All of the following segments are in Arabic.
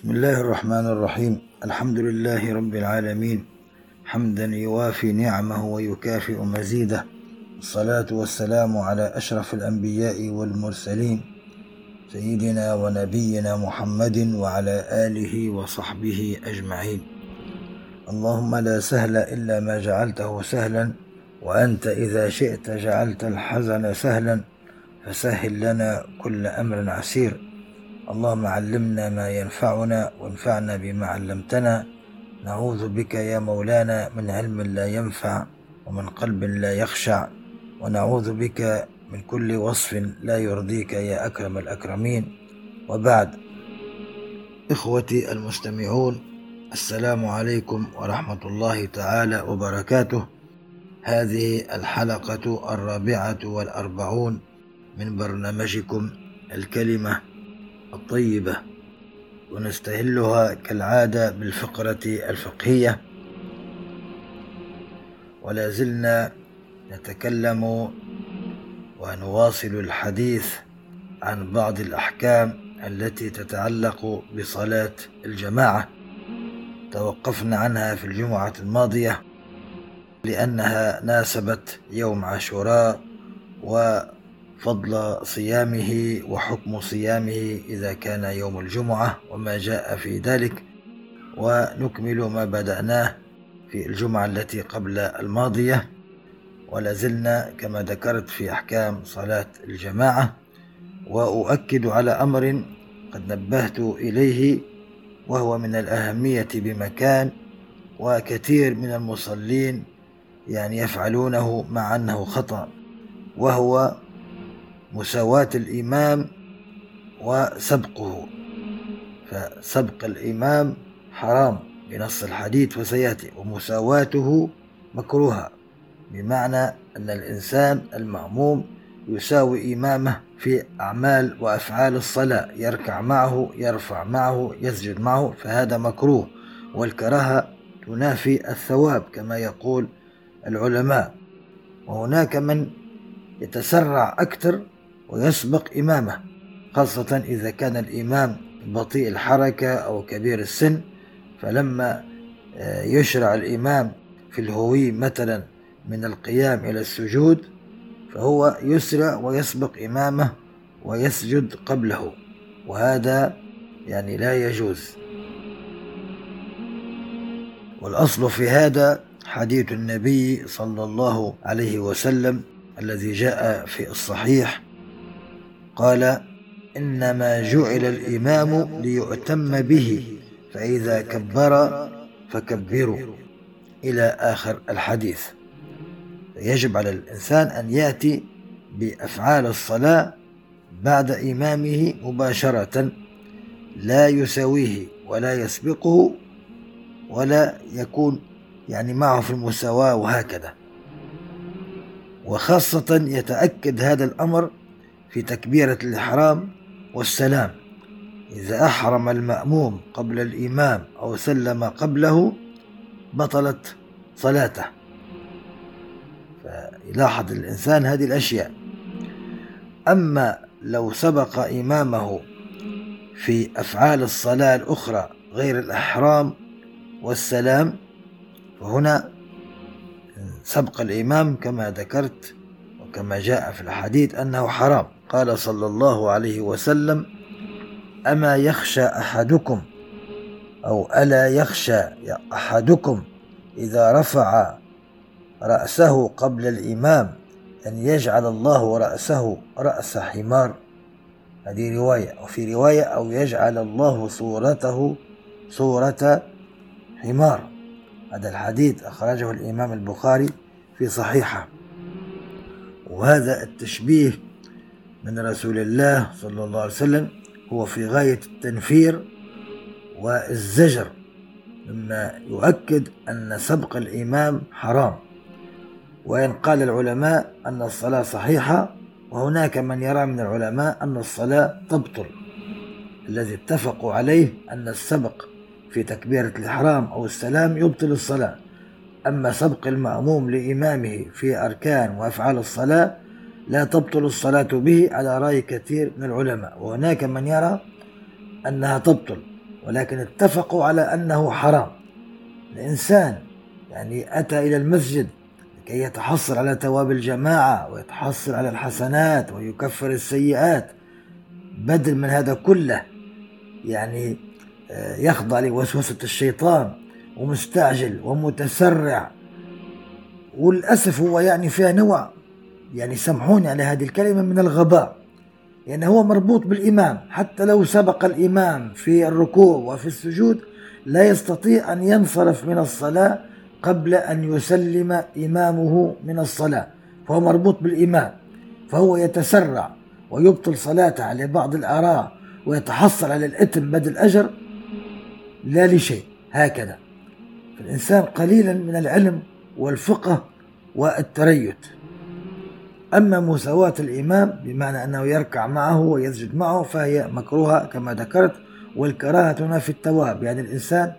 بسم الله الرحمن الرحيم. الحمد لله رب العالمين. حمدا يوافي نعمه ويكافئ مزيده. الصلاة والسلام على أشرف الأنبياء والمرسلين. سيدنا ونبينا محمد وعلى آله وصحبه أجمعين. اللهم لا سهل إلا ما جعلته سهلا وأنت إذا شئت جعلت الحزن سهلا فسهل لنا كل أمر عسير. اللهم علمنا ما ينفعنا وانفعنا بما علمتنا. نعوذ بك يا مولانا من علم لا ينفع ومن قلب لا يخشع. ونعوذ بك من كل وصف لا يرضيك يا أكرم الأكرمين. وبعد إخوتي المستمعون السلام عليكم ورحمة الله تعالى وبركاته. هذه الحلقة الرابعة والأربعون من برنامجكم الكلمة الطيبة ونستهلها كالعادة بالفقرة الفقهية. ولا زلنا نتكلم ونواصل الحديث عن بعض الأحكام التي تتعلق بصلاة الجماعة. توقفنا عنها في الجمعة الماضية لأنها ناسبت يوم عاشوراء وفضل صيامه وحكم صيامه إذا كان يوم الجمعة وما جاء في ذلك. ونكمل ما بدأناه في الجمعة التي قبل الماضية. ولا زلنا كما ذكرت في أحكام صلاة الجماعة. وأؤكد على أمر قد نبهت إليه وهو من الأهمية بمكان وكثير من المصلين يعني يفعلونه مع أنه خطأ وهو مساواة الإمام وسبقه. فسبق الإمام حرام بنص الحديث وسيأتي ومساواته مكروهة بمعنى أن الإنسان المأموم يساوي إمامه في أعمال وأفعال الصلاة يركع معه يرفع معه يسجد معه فهذا مكروه. والكراهة تنافي الثواب كما يقول العلماء. وهناك من يتسرع أكثر ويسبق إمامه خاصة إذا كان الإمام بطيء الحركة أو كبير السن فلما يشرع الإمام في الهوي مثلا من القيام إلى السجود فهو يسرع ويسبق إمامه ويسجد قبله وهذا يعني لا يجوز. والأصل في هذا حديث النبي صلى الله عليه وسلم الذي جاء في الصحيح قال إنما جعل الإمام ليؤتم به فإذا كبر فكبروا. إلى آخر الحديث. يجب على الإنسان أن يأتي بأفعال الصلاة بعد إمامه مباشرة لا يساويه ولا يسبقه ولا يكون يعني معه في المساواة وهكذا. وخاصة يتأكد هذا الأمر في تكبيرة الإحرام والسلام. إذا أحرم المأموم قبل الإمام أو سلم قبله بطلت صلاته. فيلاحظ الإنسان هذه الأشياء. أما لو سبق إمامه في أفعال الصلاة الأخرى غير الإحرام والسلام فهنا سبق الإمام كما ذكرت وكما جاء في الحديث أنه حرام. قال صلى الله عليه وسلم أما يخشى أحدكم أو ألا يخشى أحدكم إذا رفع رأسه قبل الإمام أن يجعل الله رأسه رأس حمار. هذه رواية وفي رواية أو يجعل الله صورته صورة حمار. هذا الحديث أخرجه الإمام البخاري في صحيحه. وهذا التشبيه من رسول الله صلى الله عليه وسلم هو في غاية التنفير والزجر مما يؤكد أن سبق الإمام حرام. وإن قال العلماء أن الصلاة صحيحة وهناك من يرى من العلماء أن الصلاة تبطل. الذي اتفقوا عليه أن السبق في تكبيرة الإحرام أو السلام يبطل الصلاة. أما سبق المأموم لإمامه في أركان وأفعال الصلاة لا تبطل الصلاة به على رأي كثير من العلماء. وهناك من يرى أنها تبطل ولكن اتفقوا على أنه حرام. الإنسان يعني أتى إلى المسجد لكي يتحصل على ثواب الجماعة ويتحصل على الحسنات ويكفر السيئات. بدل من هذا كله يعني آه، يخضع لوسوسة الشيطان ومستعجل ومتسرع. وللأسف هو يعني فيها نوع يعني سامحوني على هذه الكلمة من الغباء. يعني هو مربوط بالإمام. حتى لو سبق الإمام في الركوع وفي السجود لا يستطيع أن ينصرف من الصلاة قبل أن يسلم إمامه من الصلاة. فهو مربوط بالإمام. فهو يتسرع ويبطل صلاته على بعض الآراء ويتحصل على الإثم بدل الأجر. لا لشيء. هكذا. فالإنسان قليلا من العلم والفقه والتريث. أما مساواة الإمام بمعنى أنه يركع معه ويسجد معه فهي مكروهة كما ذكرت والكراهة تنافي التواب. يعني الإنسان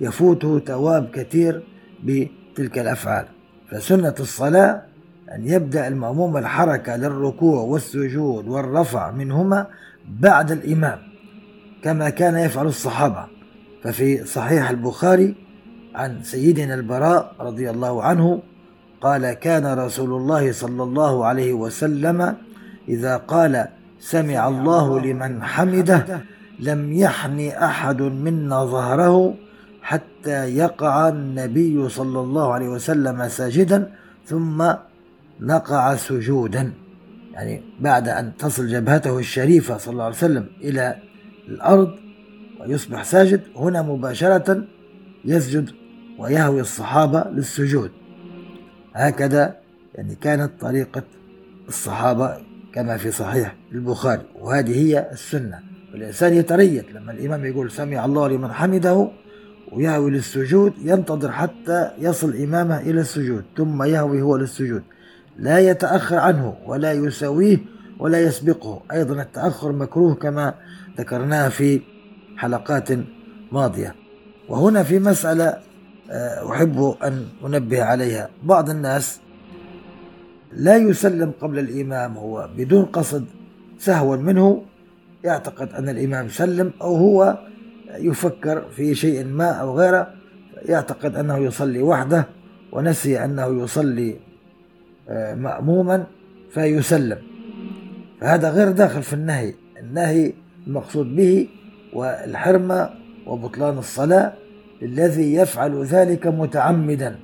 يفوته تواب كثير بتلك الأفعال. فسنة الصلاة أن يبدأ المأموم الحركة للركوع والسجود والرفع منهما بعد الإمام كما كان يفعل الصحابة. ففي صحيح البخاري عن سيدنا البراء رضي الله عنه قال كان رسول الله صلى الله عليه وسلم إذا قال سمع الله لمن حمده لم يحن أحد منا ظهره حتى يقع النبي صلى الله عليه وسلم ساجدا ثم نقع سجودا. يعني بعد أن تصل جبهته الشريفة صلى الله عليه وسلم إلى الأرض ويصبح ساجد هنا مباشرة يسجد ويهوي الصحابة للسجود. هكذا يعني كانت طريقة الصحابة كما في صحيح البخاري وهذه هي السنة. والإنسان يتريث لما الإمام يقول سمع الله لمن حمده ويهوي للسجود ينتظر حتى يصل إمامه إلى السجود ثم يهوي هو للسجود. لا يتأخر عنه ولا يساويه ولا يسبقه. أيضا التأخر مكروه كما ذكرناها في حلقات ماضية. وهنا في مسألة أحب أن أنبه عليها. بعض الناس لا يسلم قبل الإمام هو بدون قصد سهوا منه. يعتقد أن الإمام سلم أو هو يفكر في شيء ما أو غيره. يعتقد أنه يصلي وحده ونسي أنه يصلي آه، مأموما فيسلم. فهذا غير داخل في النهي. النهي المقصود به والحرمة وبطلان الصلاة. الذي يفعل ذلك متعمدا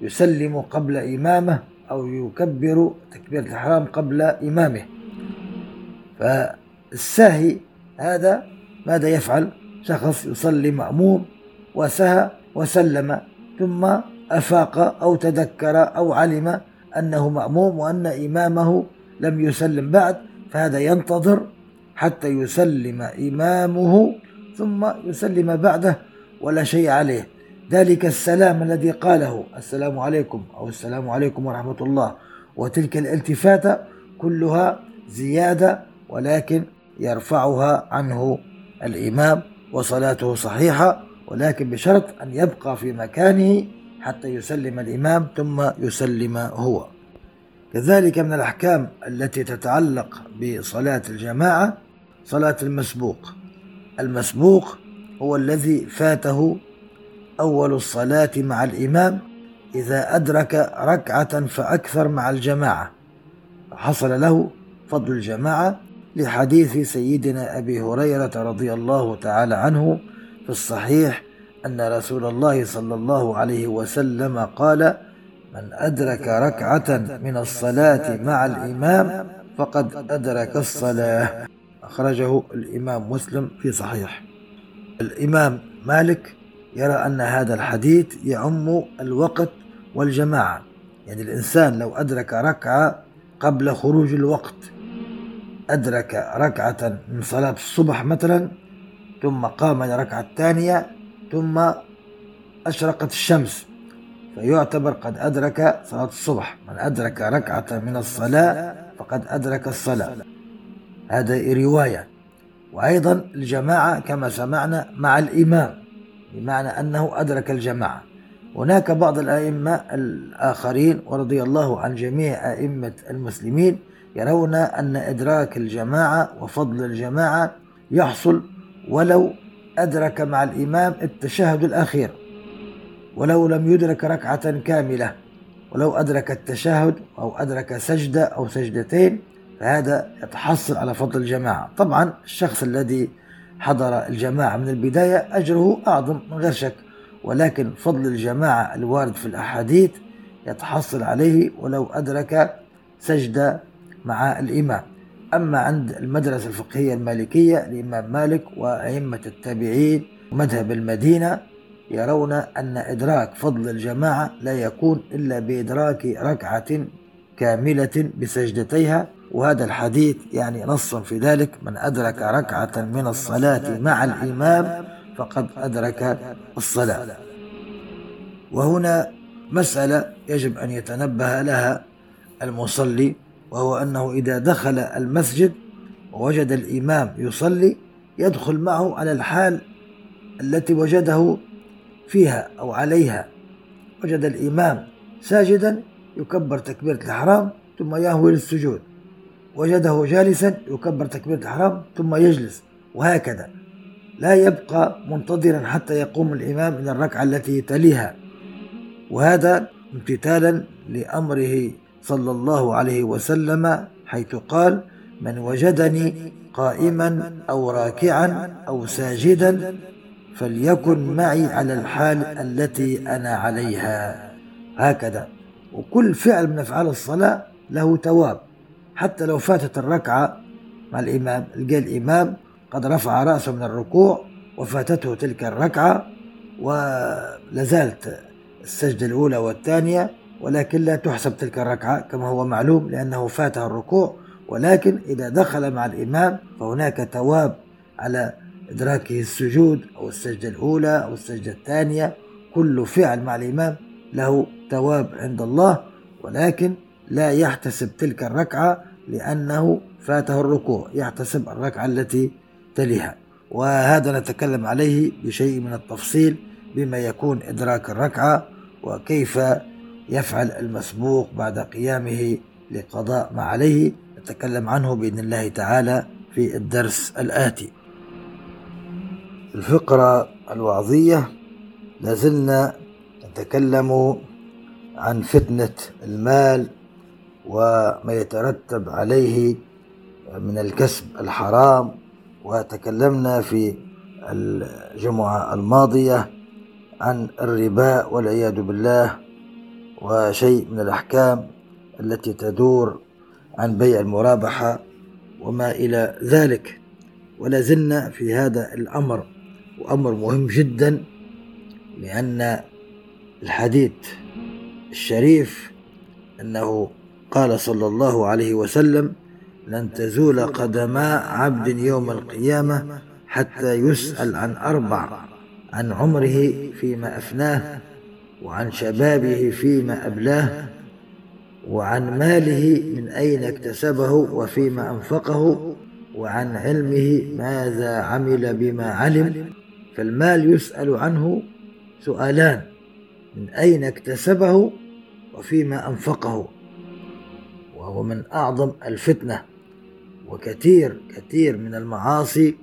يسلم قبل إمامه أو يكبر تكبيرة الإحرام قبل إمامه. فالساهي هذا ماذا يفعل؟ شخص يصلي مأموم وسهى وسلم ثم أفاق أو تذكر أو علم أنه مأموم وأن إمامه لم يسلم بعد فهذا ينتظر حتى يسلم إمامه ثم يسلم بعده ولا شيء عليه. ذلك السلام الذي قاله. السلام عليكم أو السلام عليكم ورحمة الله. وتلك الالتفاتة كلها زيادة ولكن يرفعها عنه الإمام وصلاته صحيحة ولكن بشرط أن يبقى في مكانه حتى يسلم الإمام ثم يسلم هو. كذلك من الأحكام التي تتعلق بصلاة الجماعة صلاة المسبوق. المسبوق هو الذي فاته أول الصلاة مع الإمام إذا أدرك ركعة فأكثر مع الجماعة. حصل له فضل الجماعة لحديث سيدنا أبي هريرة رضي الله تعالى عنه في الصحيح أن رسول الله صلى الله عليه وسلم قال من أدرك ركعة من الصلاة مع الإمام فقد أدرك الصلاة أخرجه الإمام مسلم في صحيح. الإمام مالك يرى أن هذا الحديث يعم الوقت والجماعة. يعني الإنسان لو أدرك ركعة قبل خروج الوقت أدرك ركعة من صلاة الصبح مثلا ثم قام الركعة الثانية ثم أشرقت الشمس فيعتبر قد أدرك صلاة الصبح. من أدرك ركعة من الصلاة فقد أدرك الصلاة. هذا رواية. وأيضا الجماعة كما سمعنا مع الإمام بمعنى أنه أدرك الجماعة. هناك بعض الأئمة الآخرين ورضي الله عن جميع أئمة المسلمين يرون أن إدراك الجماعة وفضل الجماعة يحصل ولو أدرك مع الإمام التشهد الأخير ولو لم يدرك ركعة كاملة ولو أدرك التشهد أو أدرك سجدة أو سجدتين فهذا يتحصل على فضل الجماعة. طبعا الشخص الذي حضر الجماعة من البداية أجره أعظم من غير شك ولكن فضل الجماعة الوارد في الأحاديث يتحصل عليه ولو أدرك سجدة مع الإمام. أما عند المدرسة الفقهية المالكية الإمام مالك وأئمة التابعين ومذهب المدينة يرون أن إدراك فضل الجماعة لا يكون إلا بإدراك ركعة كاملة بسجدتيها وهذا الحديث يعني نص في ذلك من أدرك ركعة من الصلاة مع الإمام فقد أدرك الصلاة. وهنا مسألة يجب أن يتنبه لها المصلي وهو أنه إذا دخل المسجد ووجد الإمام يصلي يدخل معه على الحال التي وجده فيها أو عليها. وجد الإمام ساجدا يكبر تكبيرة الإحرام ثم يهوي للسجود. وجده جالسا يكبر تكبيرة الإحرام ثم يجلس وهكذا. لا يبقى منتظرا حتى يقوم الإمام من الركعة التي تليها. وهذا امتثالا لأمره صلى الله عليه وسلم حيث قال من وجدني قائما أو راكعا أو ساجدا فليكن معي على الحال التي أنا عليها. هكذا. وكل فعل من أفعال الصلاة له تواب حتى لو فاتت الركعة مع الإمام لقى الإمام قد رفع رأسه من الركوع وفاتته تلك الركعة ولازالت السجدة الأولى والثانية ولكن لا تحسب تلك الركعة كما هو معلوم لأنه فاته الركوع. ولكن إذا دخل مع الإمام فهناك تواب على إدراكه السجود أو السجدة الأولى أو السجدة الثانية. كل فعل مع الإمام له تواب عند الله ولكن لا يحتسب تلك الركعة لأنه فاته الركوع يحتسب الركعة التي تليها. وهذا نتكلم عليه بشيء من التفصيل بما يكون إدراك الركعة وكيف يفعل المسبوق بعد قيامه لقضاء ما عليه. نتكلم عنه بإذن الله تعالى في الدرس الآتي. الفقرة الوعظية لازلنا نتكلم عن فتنة المال وما يترتب عليه من الكسب الحرام وتكلمنا في الجمعة الماضية عن الربا والعياذ بالله وشيء من الأحكام التي تدور عن بيع المرابحة وما إلى ذلك. ولا زلنا في هذا الأمر وأمر مهم جدا لأن الحديث الشريف أنه قال صلى الله عليه وسلم لن تزول قدما عبد يوم القيامة حتى يسأل عن أربع عن عمره فيما أفناه وعن شبابه فيما أبلاه وعن ماله من أين اكتسبه وفيما أنفقه وعن علمه ماذا عمل بما علم فالمال يسأل عنه سؤالان من أين اكتسبه وفيما أنفقه. وهو من أعظم الفتنة. وكثير كثير من المعاصي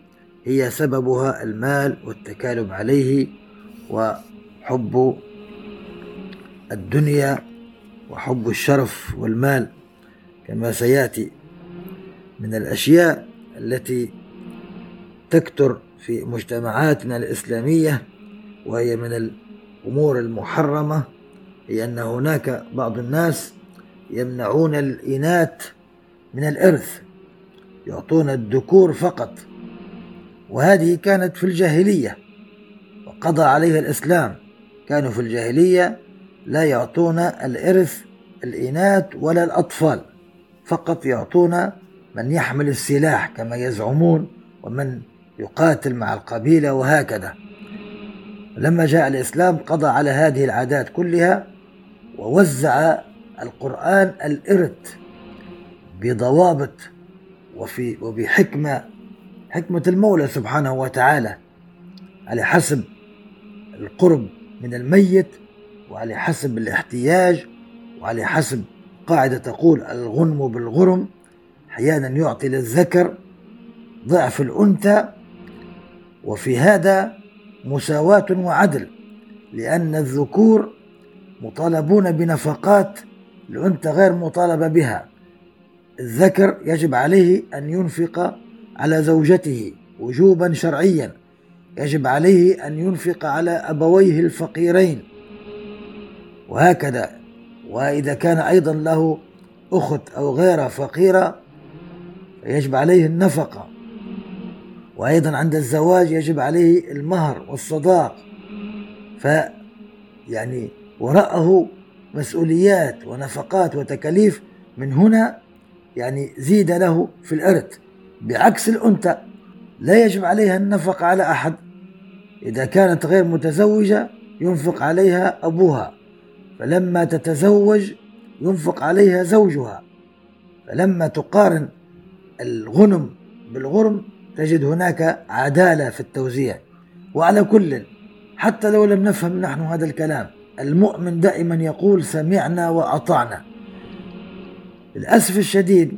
هي سببها المال والتكالب عليه وحب الدنيا وحب الشرف والمال كما سيأتي من الأشياء التي تكتر في مجتمعاتنا الإسلامية وهي من الأمور المحرمة هي أن هناك بعض الناس يمنعون الإناث من الإرث يعطون الذكور فقط. وهذه كانت في الجاهلية وقضى عليها الإسلام. كانوا في الجاهلية لا يعطون الإرث الإناث ولا الأطفال فقط يعطون من يحمل السلاح كما يزعمون ومن يقاتل مع القبيلة وهكذا. لما جاء الإسلام قضى على هذه العادات كلها ووزع القرآن الإرث بضوابط وفي وبحكمة حكمة المولى سبحانه وتعالى على حسب القرب من الميت وعلى حسب الاحتياج وعلى حسب قاعدة تقول الغنم بالغرم أحيانا يعطي للذكر ضعف الأنثى وفي هذا مساواة وعدل لأن الذكور مطالبون بنفقات الأنثى غير مطالبة بها. الذكر يجب عليه أن ينفق على زوجته وجوبا شرعيا. يجب عليه أن ينفق على أبويه الفقيرين. وهكذا. وإذا كان أيضا له أخت أو غيرها فقيرة يجب عليه النفقة. وأيضا عند الزواج يجب عليه المهر والصداق. ف يعني وراءه مسؤوليات ونفقات وتكاليف من هنا يعني زيد له في الإرث بعكس الأنثى لا يجب عليها النفقة على أحد. إذا كانت غير متزوجة ينفق عليها أبوها. فلما تتزوج ينفق عليها زوجها. فلما تقارن الغنم بالغرم تجد هناك عدالة في التوزيع. وعلى كل حتى لو لم نفهم نحن هذا الكلام. المؤمن دائما يقول سمعنا وأطعنا. للأسف الشديد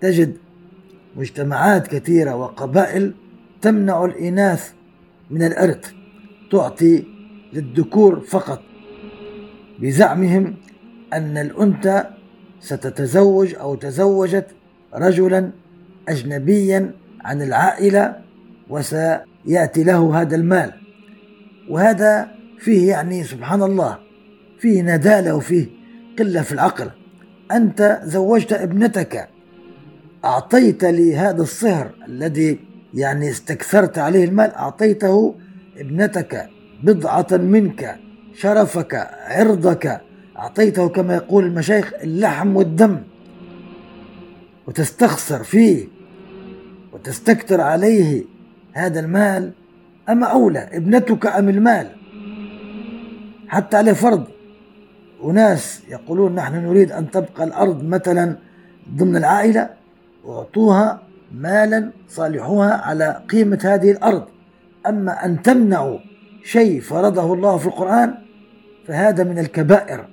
تجد مجتمعات كثيرة وقبائل تمنع الإناث من الإرث تعطي للذكور فقط. بزعمهم أن الأنثى ستتزوج أو تزوجت رجلا أجنبيا عن العائلة وسيأتي له هذا المال. وهذا فيه يعني سبحان الله فيه ندالة وفيه قلة في العقل. أنت زوجت ابنتك أعطيت لهذا الصهر الذي يعني استكثرت عليه المال أعطيته ابنتك بضعة منك شرفك عرضك أعطيته كما يقول المشايخ اللحم والدم. وتستخسر فيه وتستكتر عليه هذا المال أما أولى ابنتك أم المال؟ حتى على فرض. أناس يقولون نحن نريد أن تبقى الأرض مثلا ضمن العائلة أعطوها مالا صالحوها على قيمة هذه الأرض. أما أن تمنعوا شيء فرضه الله في القرآن فهذا من الكبائر.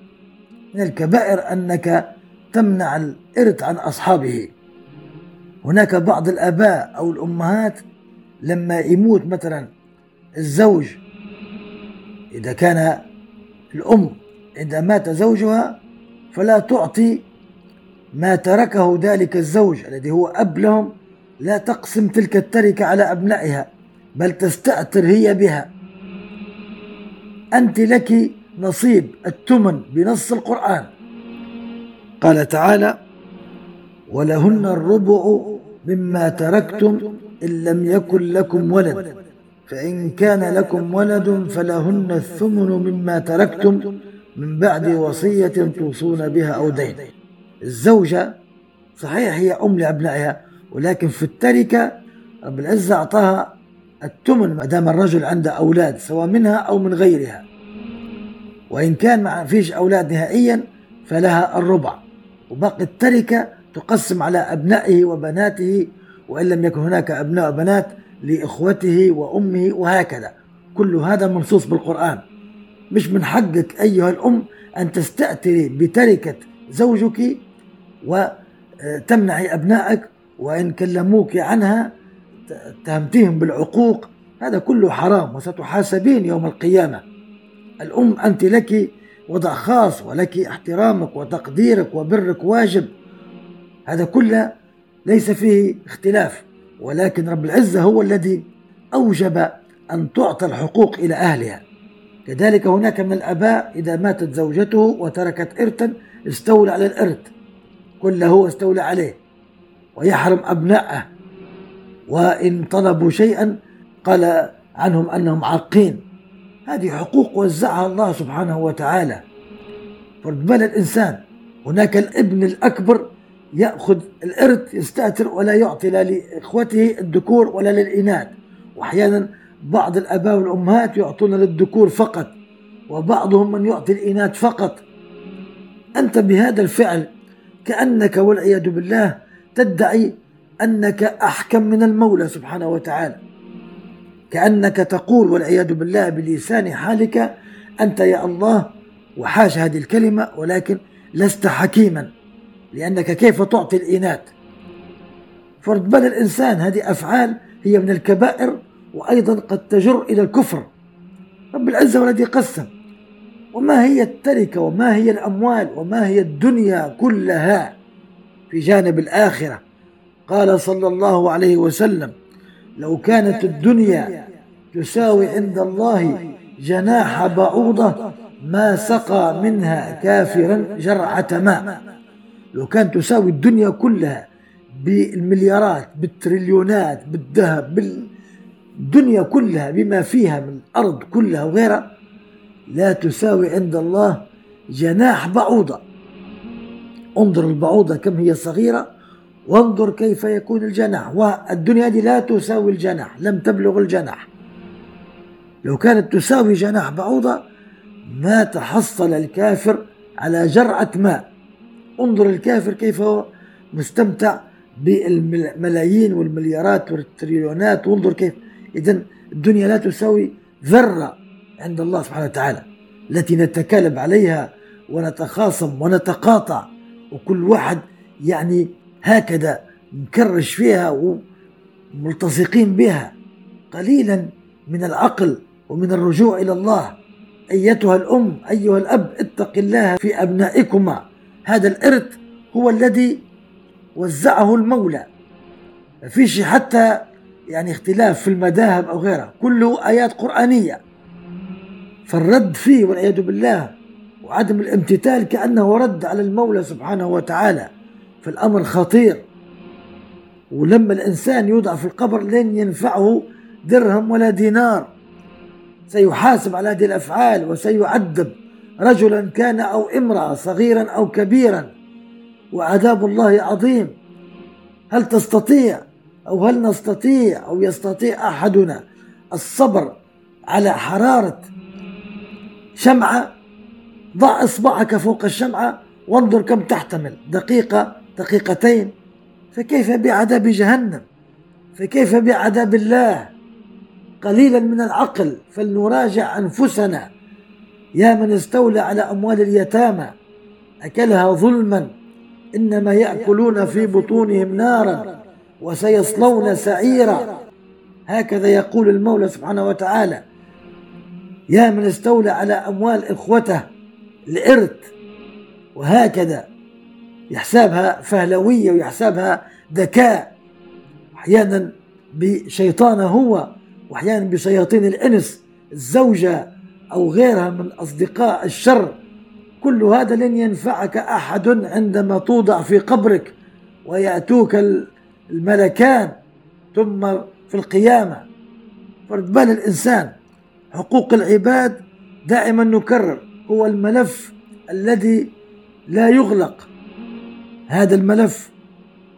من الكبائر أنك تمنع الإرث عن أصحابه. هناك بعض الآباء أو الأمهات لما يموت مثلا الزوج إذا كان الأم إذا مات زوجها فلا تعطي ما تركه ذلك الزوج الذي هو أب لهم لا تقسم تلك التركة على أبنائها بل تستأثر هي بها. أنت لك نصيب التمن بنص القرآن. قال تعالى ولهن الربع مما تركتم إن لم يكن لكم ولد. فإن كان لكم ولد فلهن الثمن مما تركتم من بعد وصية توصون بها أو دين. الزوجة صحيح هي أم لأبنائها ولكن في التركة رب العزة أعطاها التمن ما دام الرجل عنده أولاد سواء منها أو من غيرها. وإن كان ما فيش أولاد نهائيا فلها الربع. وباقي التركة تقسم على أبنائه وبناته وإن لم يكن هناك أبناء وبنات لإخوته وأمه وهكذا. كل هذا منصوص بالقرآن. مش من حقك أيها الأم أن تستأثري بتركة زوجك وتمنعي أبنائك وإن كلموك عنها اتهمتهم بالعقوق. هذا كله حرام وستحاسبين يوم القيامة. الأم أنت لك وضع خاص ولك احترامك وتقديرك وبرك واجب. هذا كله ليس فيه اختلاف. ولكن رب العزة هو الذي أوجب أن تعطى الحقوق إلى أهلها. كذلك هناك من الآباء إذا ماتت زوجته وتركت إرثا استولى على الإرث. كله واستولى عليه. ويحرم أبنائه وإن طلبوا شيئا قال عنهم أنهم عاقين. هذه حقوق وزعها الله سبحانه وتعالى. فرد بال الإنسان. هناك الابن الأكبر يأخذ الإرث يستأثر ولا يعطي لا لإخوته الذكور ولا للإناث. وأحيانا بعض الآباء والأمهات يعطون للذكور فقط وبعضهم من يعطي الإناث فقط. أنت بهذا الفعل كأنك والعياذ بالله تدعي أنك أحكم من المولى سبحانه وتعالى. كأنك تقول والعياذ بالله بلسان حالك أنت يا الله وحاش هذه الكلمة ولكن لست حكيما. لأنك كيف تعطي الإناث؟ فرد بال الإنسان هذه أفعال هي من الكبائر وأيضا قد تجر إلى الكفر. رب العزة والذي قسم. وما هي التركة وما هي الأموال وما هي الدنيا كلها في جانب الآخرة؟ قال صلى الله عليه وسلم لو كانت الدنيا تساوي عند الله جناح بعوضة ما سقى منها كافرا جرعة ماء. لو كانت تساوي الدنيا كلها بالمليارات بالتريليونات بالذهب بالدنيا كلها بما فيها من الأرض كلها وغيرها لا تساوي عند الله جناح بعوضة. انظر البعوضة كم هي صغيرة وانظر كيف يكون الجناح. والدنيا هذه لا تساوي الجناح لم تبلغ الجناح. لو كانت تساوي جناح بعوضة ما تحصل الكافر على جرعة ماء. انظر الكافر كيف هو مستمتع بالملايين والمليارات والتريليونات وانظر كيف إذا الدنيا لا تساوي ذرة عند الله سبحانه وتعالى التي نتكالب عليها ونتخاصم ونتقاطع وكل واحد يعني هكذا نكرش فيها وملتصقين بها قليلا من العقل ومن الرجوع إلى الله. أيتها الأم أيها الأب اتق الله في أبنائكما. هذا الإرث هو الذي وزعه المولى. ما فيش حتى يعني اختلاف في المذاهب أو غيرها كله آيات قرآنية. فالرد فيه والعياذ بالله وعدم الامتثال كأنه رد على المولى سبحانه وتعالى. فالأمر خطير. ولما الإنسان يوضع في القبر لن ينفعه درهم ولا دينار سيحاسب على هذه الأفعال وسيعذب. رجلا كان أو امرأة صغيرا أو كبيرا. وعذاب الله عظيم. هل تستطيع أو هل نستطيع أو يستطيع أحدنا الصبر على حرارة شمعة؟ ضع إصبعك فوق الشمعة وانظر كم تحتمل. دقيقة دقيقتين. فكيف بعذاب جهنم؟ فكيف بعذاب الله؟ قليلا من العقل. فلنراجع أنفسنا. يا من استولى على أموال اليتامى أكلها ظلما إنما يأكلون في بطونهم نارا وسيصلون سعيرا. هكذا يقول المولى سبحانه وتعالى يا من استولى على أموال إخوته الإرث. وهكذا يحسبها فهلوية ويحسبها ذكاء أحيانا بشيطانه هو وأحيانا بشياطين الإنس الزوجة أو غيرها من أصدقاء الشر. كل هذا لن ينفعك أحد عندما توضع في قبرك ويأتوك الملكان ثم في القيامة. فرد بال الإنسان حقوق العباد دائما نكرر هو الملف الذي لا يغلق. هذا الملف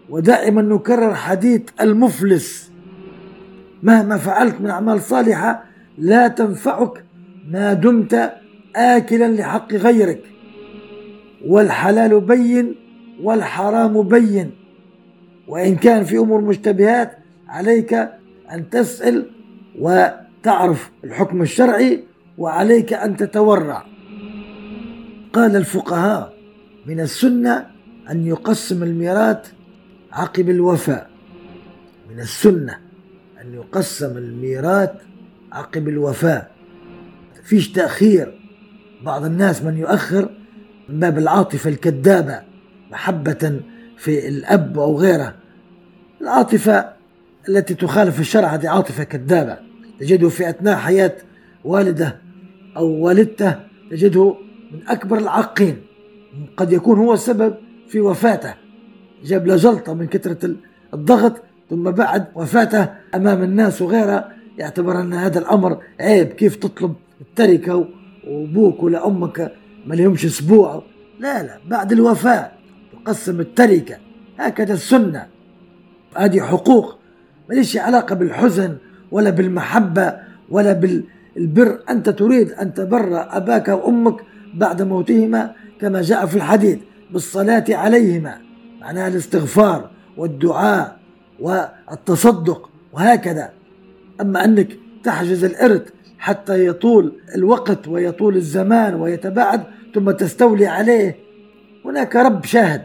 ودائما نكرر حديث المفلس. مهما فعلت من أعمال صالحة لا تنفعك ما دمت آكلا لحق غيرك. والحلال بين والحرام بين. وإن كان في أمور مشتبهات عليك أن تسأل وتعرف الحكم الشرعي وعليك أن تتورع. قال الفقهاء من السنة أن يقسم الميراث عقب الوفاء من السنة أن يقسم الميراث عقب الوفاة. فيش تأخير. بعض الناس من يؤخر من باب العاطفة الكذابة محبة في الأب أو غيره. العاطفة التي تخالف الشرع هذه عاطفة كذابة. تجده في أثناء حياة والده أو والدته تجده من أكبر العاقين. قد يكون هو السبب في وفاته. جاب له جلطة من كثرة الضغط ثم بعد وفاته أمام الناس وغيرها يعتبر أن هذا الأمر عيب. كيف تطلب التركة وأبوك ولا أمك ما لهمش أسبوع. لا لا بعد الوفاة تقسم التركة. هكذا السنة. هذه حقوق ما ليش علاقة بالحزن ولا بالمحبة ولا بالبر. أنت تريد أن تبر أباك وأمك بعد موتهما كما جاء في الحديث بالصلاة عليهما معناها الاستغفار والدعاء والتصدق وهكذا. أما أنك تحجز الإرث حتى يطول الوقت ويطول الزمان ويتباعد ثم تستولي عليه. هناك رب شاهد.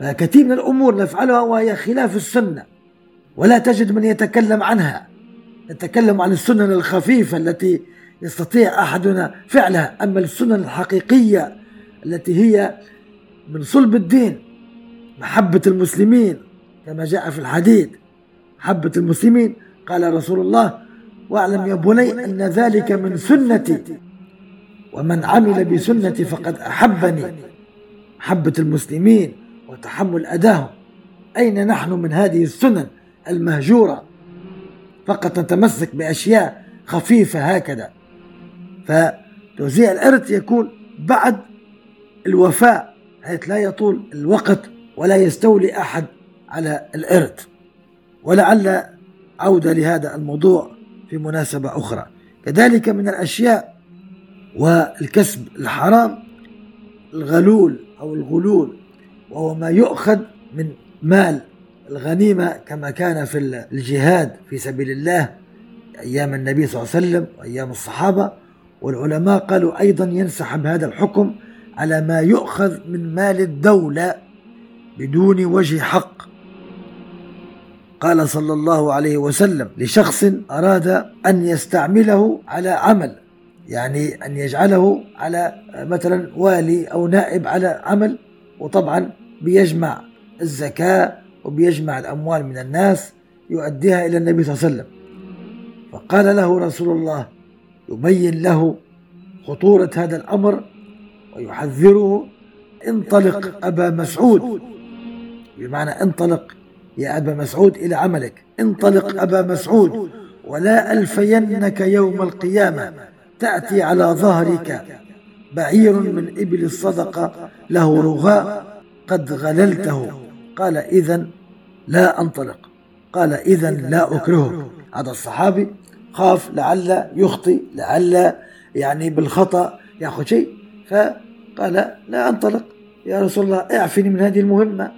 فكثير من الأمور نفعلها وهي خلاف السنة ولا تجد من يتكلم عنها. نتكلم عن السنن الخفيفة التي يستطيع أحدنا فعلها أما السنن الحقيقية التي هي من صلب الدين محبة المسلمين كما جاء في الحديث. محبة المسلمين قال رسول الله واعلم يا بني أن ذلك من سنتي. ومن عمل بسنتي فقد أحبني. محبة المسلمين وتحمل أداهم. أين نحن من هذه السنن المهجورة؟ فقط نتمسك بأشياء خفيفة هكذا. فتوزيع الإرث يكون بعد الوفاء حيث لا يطول الوقت ولا يستولي أحد على الإرث ولعل عودة لهذا الموضوع. في مناسبة أخرى. كذلك من الأشياء والكسب الحرام الغلول أو الغلول وهو ما يؤخذ من مال الغنيمة كما كان في الجهاد في سبيل الله أيام النبي صلى الله عليه وسلم وأيام الصحابة. والعلماء قالوا أيضا ينسحب هذا الحكم على ما يؤخذ من مال الدولة بدون وجه حق. قال صلى الله عليه وسلم لشخص أراد أن يستعمله على عمل يعني أن يجعله على مثلا والي أو نائب على عمل وطبعا بيجمع الزكاة وبيجمع الأموال من الناس يؤديها إلى النبي صلى الله عليه وسلم. فقال له رسول الله يبين له خطورة هذا الأمر ويحذره انطلق أبا مسعود. بمعنى انطلق يا أبا مسعود إلى عملك. انطلق أبا مسعود ولا ألفينك يوم القيامة. تأتي على ظهرك بعير من إبل الصدقة له رغاء قد غللته. قال إذا لا أنطلق. قال إذا لا أكرهك. هذا الصحابي خاف لعل يخطي لعل يعني بالخطأ يأخذ شيء. فقال لا أنطلق. يا رسول الله اعفني من هذه المهمة.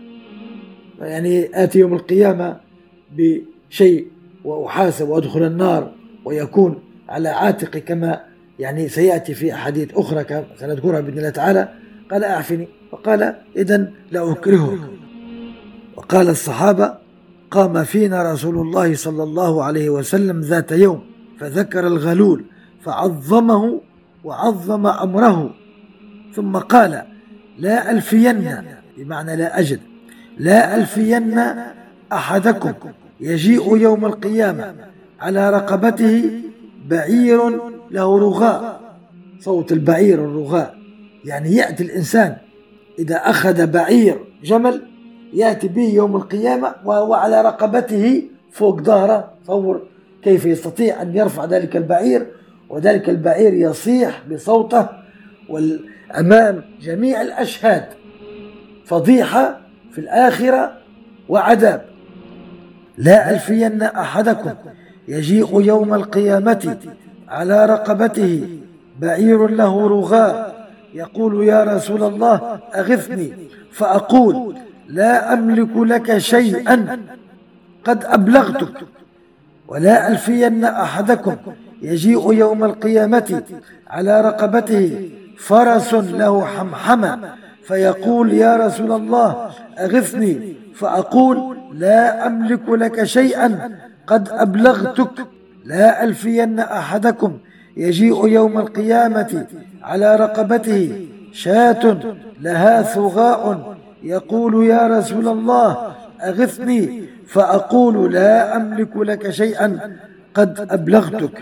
يعني آتي يوم القيامة بشيء وأحاسب وأدخل النار ويكون على عاتقي كما يعني سيأتي في أحاديث أخرى سنذكرها بإذن الله تعالى. قال أعفني. فقال إذا لا أكرهك. وقال الصحابة قام فينا رسول الله صلى الله عليه وسلم ذات يوم فذكر الغلول فعظمه وعظم أمره. ثم قال لا ألفين بمعنى لا أجد. لا ألفين أحدكم يجيء يوم القيامة على رقبته بعير له رغاء. صوت البعير الرغاء. يعني يأتي الإنسان إذا أخذ بعير جمل يأتي به يوم القيامة وهو على رقبته فوق ظهره. تصور كيف يستطيع أن يرفع ذلك البعير وذلك البعير يصيح بصوته والأمام جميع الأشهاد. فضيحة في الآخرة وعذاب. لا ألفين أحدكم يجيء يوم القيامة على رقبته بعير له رغاء يقول يا رسول الله أغثني فأقول لا أملك لك شيئا قد أبلغتك. ولا ألفين أحدكم يجيء يوم القيامة على رقبته فرس له حمحمة فيقول يا رسول الله أغثني. فأقول لا أملك لك شيئا قد أبلغتك. لا ألفين أحدكم يجيء يوم القيامة على رقبته شاة لها ثغاء. يقول يا رسول الله أغثني. فأقول لا أملك لك شيئا قد أبلغتك.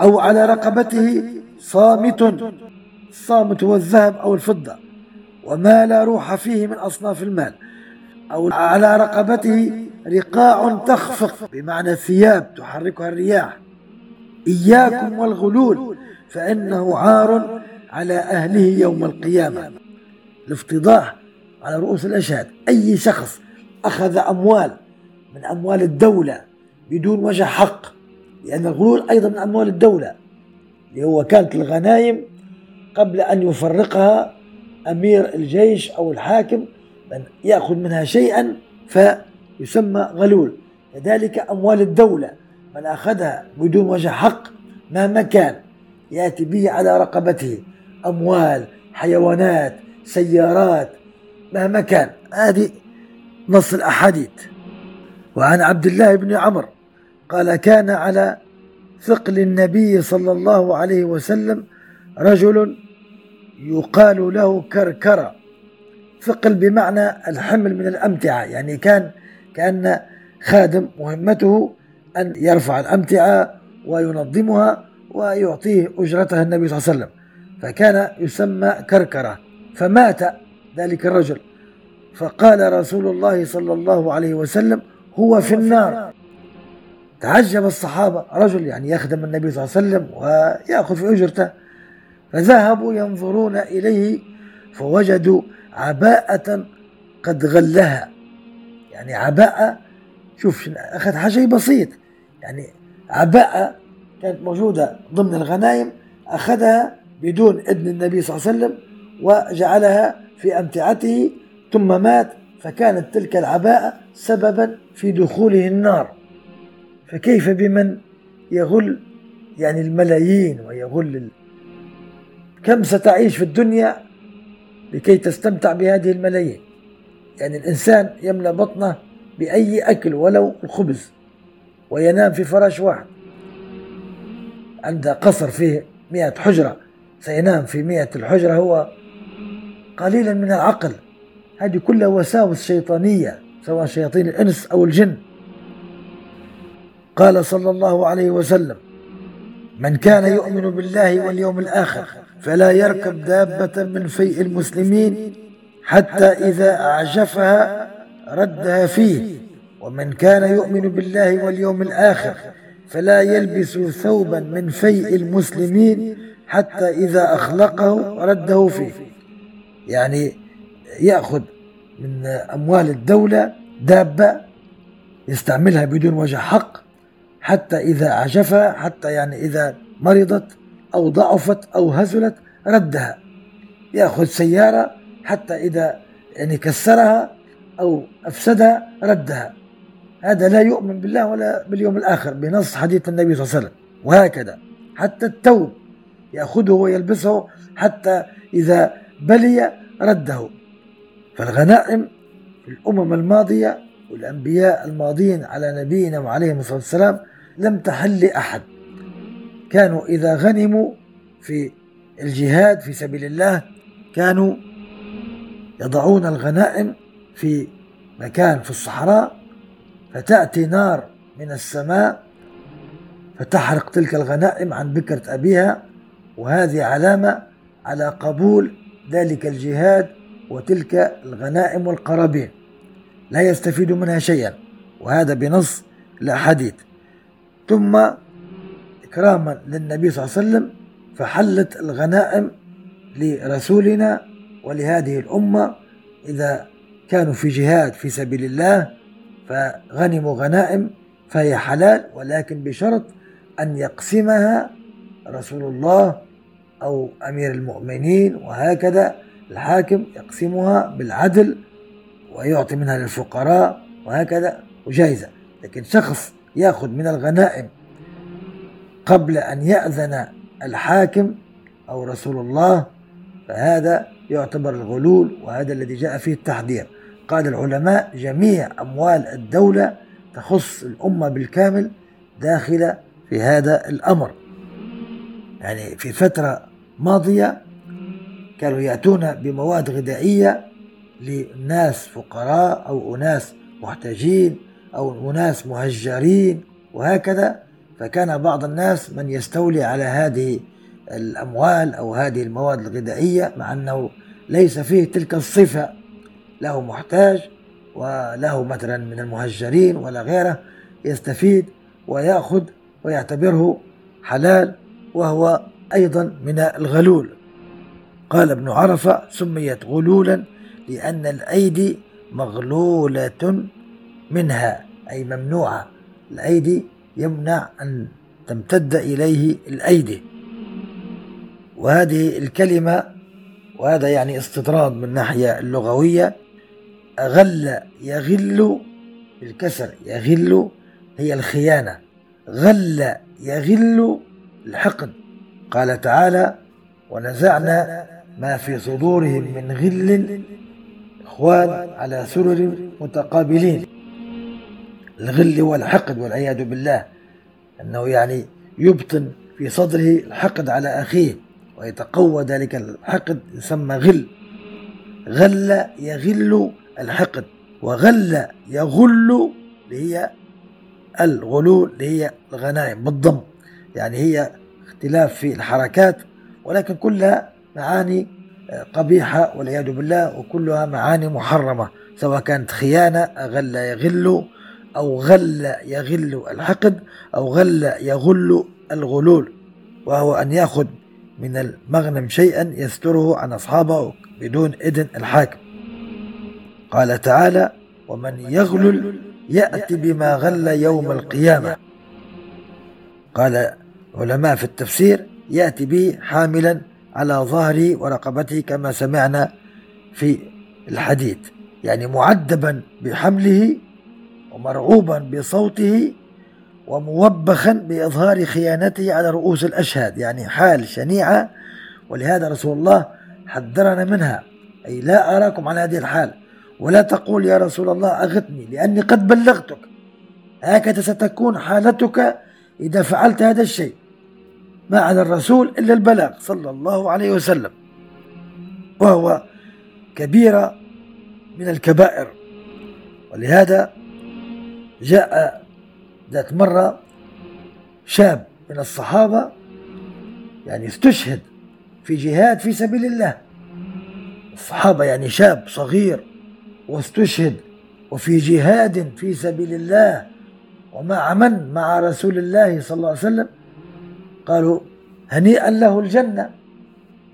أو على رقبته صامت. الصامت هو الذهب أو الفضة. وما لا روح فيه من أصناف المال. أو على رقبته رقاع تخفق بمعنى ثياب تحركها الرياح. إياكم والغلول فإنه عار على أهله يوم القيامة. الافتضاح على رؤوس الأشهاد أي شخص أخذ أموال من أموال الدولة بدون وجه حق لأن الغلول أيضا من أموال الدولة. اللي هو كانت الغنايم قبل أن يفرقها أمير الجيش أو الحاكم من يأخذ منها شيئا فيسمى غلول. كذلك أموال الدولة من أخذها بدون وجه حق مهما كان يأتي به على رقبته. أموال حيوانات سيارات مهما كان هذه نص الأحاديث. وعن عبد الله بن عمر قال كان على ثقل النبي صلى الله عليه وسلم رجل يقال له كركرة ثقل بمعنى الحمل من الأمتعة يعني كان كأن خادم مهمته أن يرفع الأمتعة وينظمها ويعطيه أجرتها النبي صلى الله عليه وسلم. فكان يسمى كركرة. فمات ذلك الرجل. فقال رسول الله صلى الله عليه وسلم هو في النار. تعجب الصحابة رجل يعني يخدم النبي صلى الله عليه وسلم ويأخذ في أجرته. فذهبوا ينظرون إليه فوجدوا عباءة قد غلها. يعني عباءة شوف أخذ حاجة بسيط. يعني عباءة كانت موجودة ضمن الغنائم أخذها بدون إذن النبي صلى الله عليه وسلم وجعلها في أمتعته ثم مات. فكانت تلك العباءة سببا في دخوله النار. فكيف بمن يغل؟ يعني الملايين ويغل. كم ستعيش في الدنيا لكي تستمتع بهذه الملايين؟ يعني الإنسان يملأ بطنه بأي أكل ولو الخبز وينام في فراش واحد. عند قصر فيه مئة حجرة سينام في مئة الحجرة. هو قليلا من العقل. هذه كلها وساوس شيطانية سواء شياطين الإنس أو الجن. قال صلى الله عليه وسلم من كان يؤمن بالله واليوم الآخر فلا يركب دابة من فيء المسلمين حتى إذا أعجفها ردها فيه. ومن كان يؤمن بالله واليوم الآخر فلا يلبس ثوبا من فيء المسلمين حتى إذا أخلقه رده فيه. يعني يأخذ من أموال الدولة دابة يستعملها بدون وجه حق حتى إذا عجفها حتى يعني إذا مرضت أو ضعفت أو هزلت ردها. يأخذ سيارة حتى إذا يعني كسرها أو أفسدها ردها. هذا لا يؤمن بالله ولا باليوم الآخر بنص حديث النبي صلى الله عليه وسلم. وهكذا حتى التوب يأخذه ويلبسه حتى إذا بلي رده. فالغنائم في الأمم الماضية والأنبياء الماضين على نبينا وعليهم الصلاة والسلام لم تحل لأحد. كانوا إذا غنموا في الجهاد في سبيل الله كانوا يضعون الغنائم في مكان في الصحراء فتأتي نار من السماء فتحرق تلك الغنائم عن بكرة أبيها وهذه علامة على قبول ذلك الجهاد وتلك الغنائم والقرابين. لا يستفيد منها شيئا وهذا بنص الأحاديث ثم إكراما للنبي صلى الله عليه وسلم فحلت الغنائم لرسولنا ولهذه الأمة. إذا كانوا في جهاد في سبيل الله فغنموا غنائم فهي حلال ولكن بشرط أن يقسمها رسول الله أو أمير المؤمنين وهكذا الحاكم يقسمها بالعدل ويعطي منها للفقراء وهكذا وجائزة. لكن شخص يأخذ من الغنائم قبل أن يأذن الحاكم أو رسول الله فهذا يعتبر الغلول وهذا الذي جاء فيه التحذير. قال العلماء جميع أموال الدولة تخص الأمة بالكامل داخلة في هذا الأمر. يعني في فترة ماضية كانوا يأتون بمواد غذائية لناس فقراء أو أناس محتاجين أو أناس مهجرين وهكذا فكان بعض الناس من يستولي على هذه الأموال أو هذه المواد الغذائية مع أنه ليس فيه تلك الصفة. له محتاج وله مثلا من المهجرين ولا غيره يستفيد ويأخذ ويعتبره حلال وهو أيضا من الغلول. قال ابن عرفة سميت غلولا لأن الأيدي مغلولة منها أي ممنوعة. الأيدي يمنع أن تمتد إليه الأيدي. وهذه الكلمة وهذا يعني استطراد من الناحية اللغوية أغل يغل بالكسر يغل هي الخيانة. غل يغل الحقد. قال تعالى ونزعنا ما في صدورهم من غل إخوان على سرر متقابلين. الغل والحقد والعياذ بالله أنه يعني يبطن في صدره الحقد على أخيه ويتقوى ذلك الحقد يسمى غل. غل يغل الحقد وغل يغل اللي هي الغلول اللي هي الغنائم بالضم. يعني هي اختلاف في الحركات ولكن كلها معاني قبيحة والعياذ بالله وكلها معاني محرمة سواء كانت خيانة أغل يغل أو غل يغل الحقد أو غل يغل الغلول وهو أن يأخذ من المغنم شيئا يستره عن أصحابه بدون إذن الحاكم. قال تعالى ومن يغلل يأتي بما غل يوم القيامة. قال علماء في التفسير يأتي به حاملا على ظهره ورقبته كما سمعنا في الحديث يعني معدبا بحمله ومرعوبا بصوته وموبخا بإظهار خيانته على رؤوس الأشهاد يعني حال شنيعة. ولهذا رسول الله حذرنا منها أي لا أراكم على هذه الحال. ولا تقول يا رسول الله أغثني لأني قد بلغتك. هكذا ستكون حالتك إذا فعلت هذا الشيء. ما على الرسول إلا البلاغ صلى الله عليه وسلم. وهو كبيرة من الكبائر. ولهذا جاء ذات مرة شاب من الصحابة يعني استشهد في جهاد في سبيل الله. الصحابة يعني شاب صغير واستشهد وفي جهاد في سبيل الله ومع من؟ مع رسول الله صلى الله عليه وسلم. قالوا هنيئا له الجنة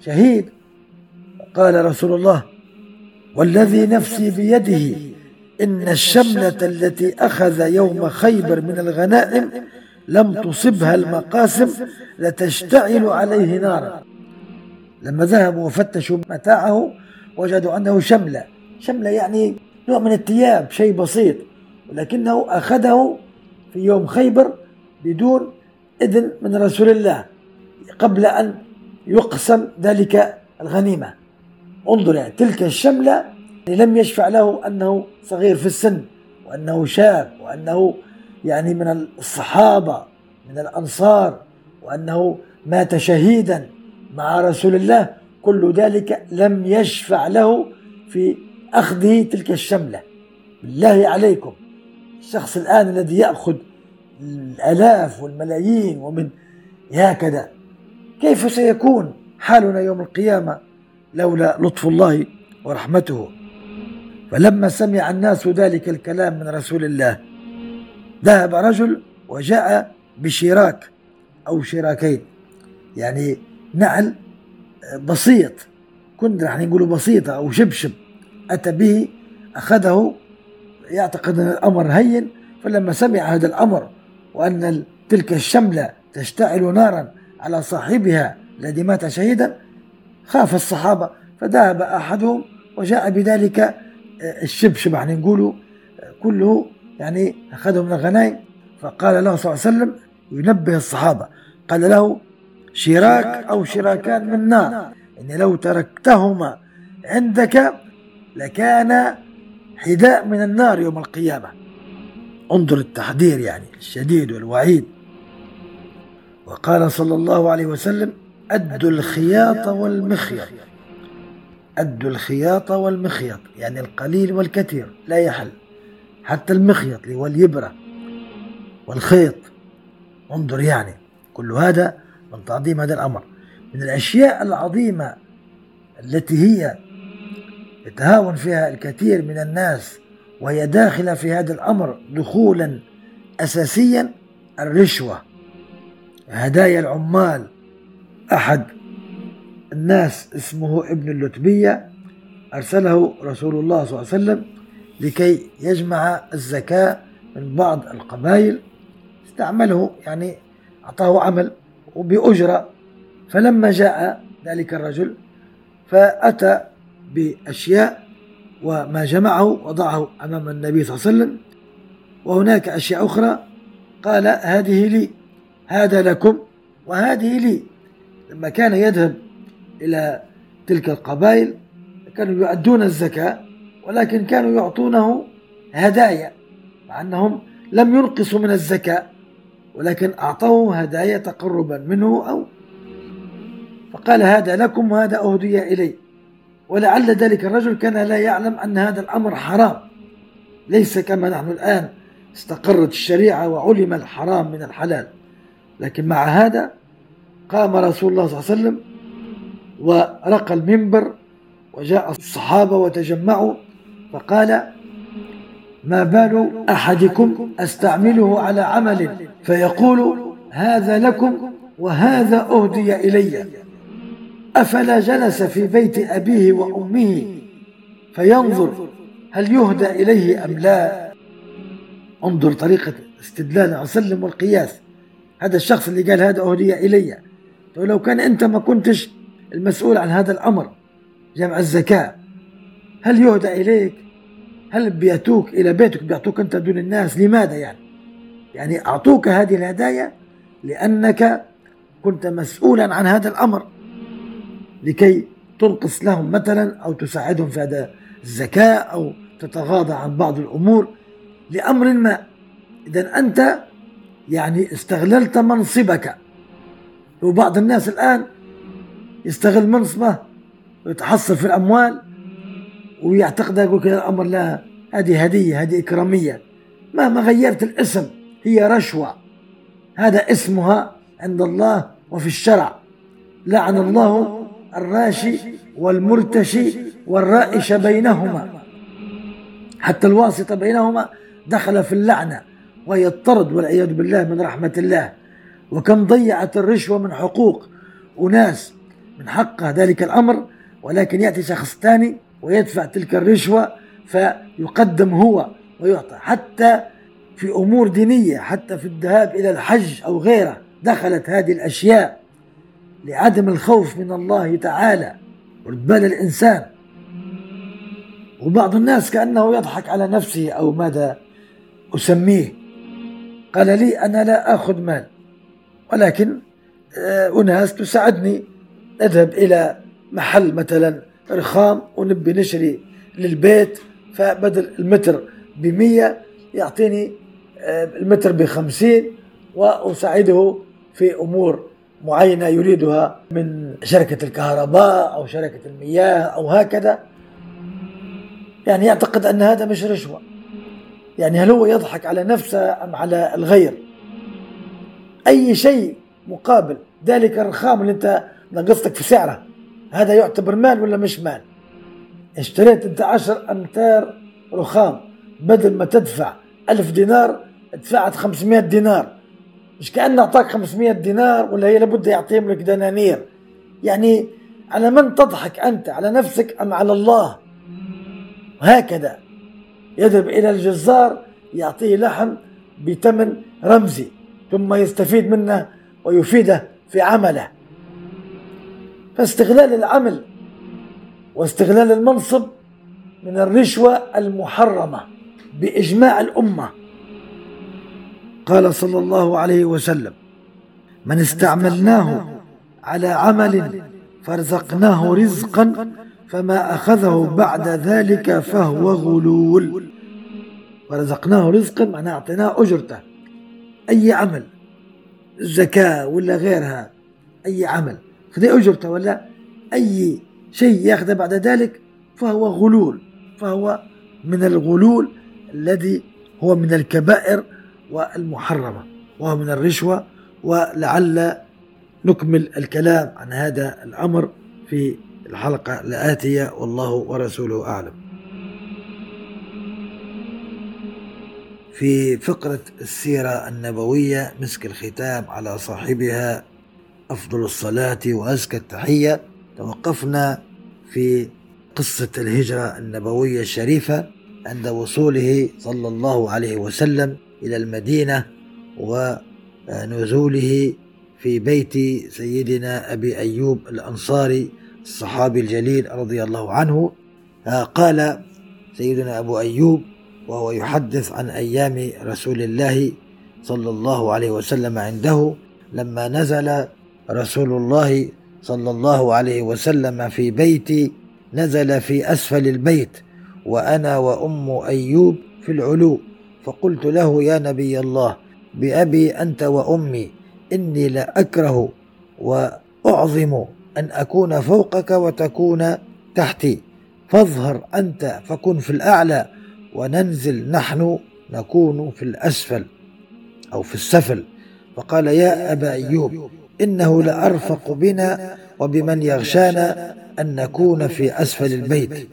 شهيد. قال رسول الله والذي نفسي بيده إن الشملة التي أخذ يوم خيبر من الغنائم لم تصبها المقاسم لتشتعل عليه نارا. لما ذهبوا وفتشوا متاعه وجدوا أنه شملة. شملة يعني نوع من الثياب شيء بسيط. ولكنه أخذه في يوم خيبر بدون إذن من رسول الله قبل أن يقسم ذلك الغنيمة. انظر يعني تلك الشملة لم يشفع له أنه صغير في السن وأنه شاب وأنه يعني من الصحابة من الأنصار وأنه مات شهيدا مع رسول الله كل ذلك لم يشفع له في أخذه تلك الشملة. بالله عليكم. الشخص الآن الذي يأخذ الآلاف والملايين ومن هكذا كيف سيكون حالنا يوم القيامة لولا لطف الله ورحمته؟ فلما سمع الناس ذلك الكلام من رسول الله ذهب رجل وجاء بشراك أو شراكين يعني نعل بسيط كنا رح نقول بسيطة أو شبشب أتى به أخذه يعتقد أن الأمر هين فلما سمع هذا الأمر وأن تلك الشملة تشتعل نارا على صاحبها الذي مات شهيدا خاف الصحابة فذهب أحدهم وجاء بذلك الشبشب يعني نقوله آه، كله يعني أخذه من الغنائم. فقال له صلى الله عليه وسلم ينبه الصحابة قال له شراك أو شراكان من نار إن لو تركتهما عندك لكان حذاء من النار يوم القيامة. انظر التحذير يعني الشديد والوعيد. وقال صلى الله عليه وسلم أدوا الخياط والمخيط. أدوا الخياط والمخيط يعني القليل والكثير لا يحل. حتى المخيط واليبرة والخيط. انظر يعني كل هذا من تعظيم هذا الأمر. من الأشياء العظيمة التي هي يتهاون فيها الكثير من الناس وهي داخلة في هذا الأمر دخولا أساسيا الرشوة. هدايا العمال. أحد الناس اسمه ابن اللتبية أرسله رسول الله صلى الله عليه وسلم لكي يجمع الزكاة من بعض القبائل استعمله يعني أعطاه عمل وبأجرة. فلما جاء ذلك الرجل فأتى بأشياء وما جمعه وضعه أمام النبي صلى الله عليه وسلم. وهناك أشياء أخرى. قال هذه لي هذا لكم وهذه لي. لما كان يذهب إلى تلك القبائل كانوا يؤدون الزكاة ولكن كانوا يعطونه هدايا مع أنهم لم ينقصوا من الزكاة ولكن أعطوه هدايا تقربا منه أو فقال هذا لكم وهذا أهدي إلي. ولعل ذلك الرجل كان لا يعلم أن هذا الأمر حرام. ليس كما نحن الآن استقرت الشريعة وعلم الحرام من الحلال. لكن مع هذا قام رسول الله صلى الله عليه وسلم ورقى المنبر وجاء الصحابة وتجمعوا فقال ما بال أحدكم أستعمله على عمل فيقول هذا لكم وهذا أهدي إلي. أفلا جلس في بيت أبيه وأمه فينظر هل يهدى إليه أم لا. انظر طريقة استدلال وسلم والقياس. هذا الشخص اللي قال هذا أهدي إلي. لو كان أنت ما كنتش المسؤول عن هذا الأمر جمع الزكاة. هل يهدى إليك؟ هل بيأتوك إلى بيتك؟ بيعطوك أنت دون الناس؟ لماذا يعني؟ يعني أعطوك هذه الهدايا لأنك كنت مسؤولا عن هذا الأمر لكي تنقص لهم مثلا أو تساعدهم في هذا الزكاة أو تتغاضى عن بعض الأمور لأمر ما. إذا أنت يعني استغللت منصبك. وبعض الناس الآن يستغل منصبه ويتحصل في الأموال ويعتقد يقول كذا الأمر لا هذه هدية هذه إكرامية. مهما غيرت الاسم هي رشوة. هذا اسمها عند الله وفي الشرع. لعن الله الراشي والمرتشي والرائش بينهما. حتى الواسطة بينهما دخل في اللعنة وهي الطرد والعياذ بالله من رحمة الله. وكم ضيعت الرشوة من حقوق أناس من حقها ذلك الأمر ولكن يأتي شخص ثاني ويدفع تلك الرشوة فيقدم هو ويعطى. حتى في أمور دينية حتى في الذهاب إلى الحج أو غيره دخلت هذه الأشياء لعدم الخوف من الله تعالى بال الإنسان. وبعض الناس كأنه يضحك على نفسه أو ماذا أسميه. قال لي أنا لا أخذ مال ولكن آه، أناس تساعدني نذهب إلى محل مثلا رخام ونبي نشري للبيت فبدل المتر بمية يعطيني آه، المتر بخمسين وأساعده في أمور معينة يريدها من شركة الكهرباء أو شركة المياه أو هكذا. يعني يعتقد أن هذا مش رشوة. يعني هل هو يضحك على نفسه أم على الغير؟ أي شيء مقابل ذلك الرخام اللي أنت نقصتك في سعره. هذا يعتبر مال ولا مش مال؟ اشتريت أنت عشر أمتار رخام. بدل ما تدفع ألف دينار دفعت خمسمائة دينار. مش كأنه أعطاك 500 دينار ولا هي لابد يعطيهم لك دنانير. يعني على من تضحك أنت؟ على نفسك أم على الله؟ هكذا يذهب إلى الجزار يعطيه لحم بثمن رمزي ثم يستفيد منه ويفيده في عمله. فاستغلال العمل واستغلال المنصب من الرشوة المحرمة بإجماع الأمة. قال صلى الله عليه وسلم من استعملناه على عمل فارزقناه رزقا فما أخذه بعد ذلك فهو غلول. ورزقناه رزقا معناه أعطيناه أجرته. أي عمل؟ زكاة ولا غيرها؟ أي عمل؟ خذي أجرته ولا أي شيء ياخذه بعد ذلك فهو غلول فهو من الغلول الذي هو من الكبائر والمحرمة وهو من الرشوة ولعل نكمل الكلام عن هذا الأمر في الحلقة الآتية والله ورسوله أعلم. في فقرة السيرة النبوية مسك الختام على صاحبها أفضل الصلاة وأزكى التحية. توقفنا في قصة الهجرة النبوية الشريفة عند وصوله صلى الله عليه وسلم إلى المدينة ونزوله في بيت سيدنا أبي أيوب الأنصاري الصحابي الجليل رضي الله عنه. قال سيدنا أبو أيوب وهو يحدث عن أيام رسول الله صلى الله عليه وسلم عنده لما نزل رسول الله صلى الله عليه وسلم في بيتي نزل في أسفل البيت وأنا وأم أيوب في العلو. فقلت له يا نبي الله بأبي أنت وأمي إني لأكره وأعظم أن أكون فوقك وتكون تحتي. فاظهر أنت فكن في الأعلى وننزل نحن نكون في الأسفل أو في السفل. فقال يا أبا أيوب إنه لأرفق بنا وبمن يغشانا أن نكون في أسفل البيت.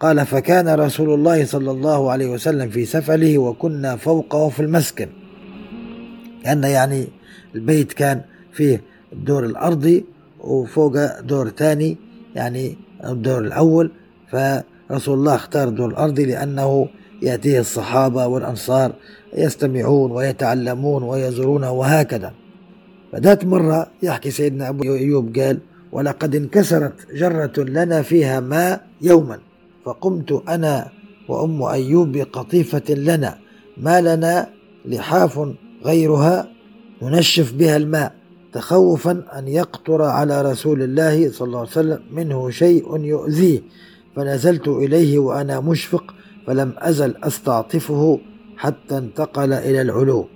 قال فكان رسول الله صلى الله عليه وسلم في سفله وكنا فوقه في المسكن. كان يعني البيت كان فيه الدور الأرضي وفوق دور ثاني يعني الدور الأول. فرسول الله اختار الدور الأرضي لأنه يأتيه الصحابة والأنصار يستمعون ويتعلمون ويزورونه وهكذا. فذات مرة يحكي سيدنا أبو أيوب قال ولقد انكسرت جرة لنا فيها ماء يوما فقمت أنا وأم أيوب بقطيفة لنا ما لنا لحاف غيرها ننشف بها الماء تخوفا أن يقطر على رسول الله صلى الله عليه وسلم منه شيء يؤذيه فنزلت إليه وأنا مشفق فلم أزل أستعطفه حتى انتقل إلى العلو.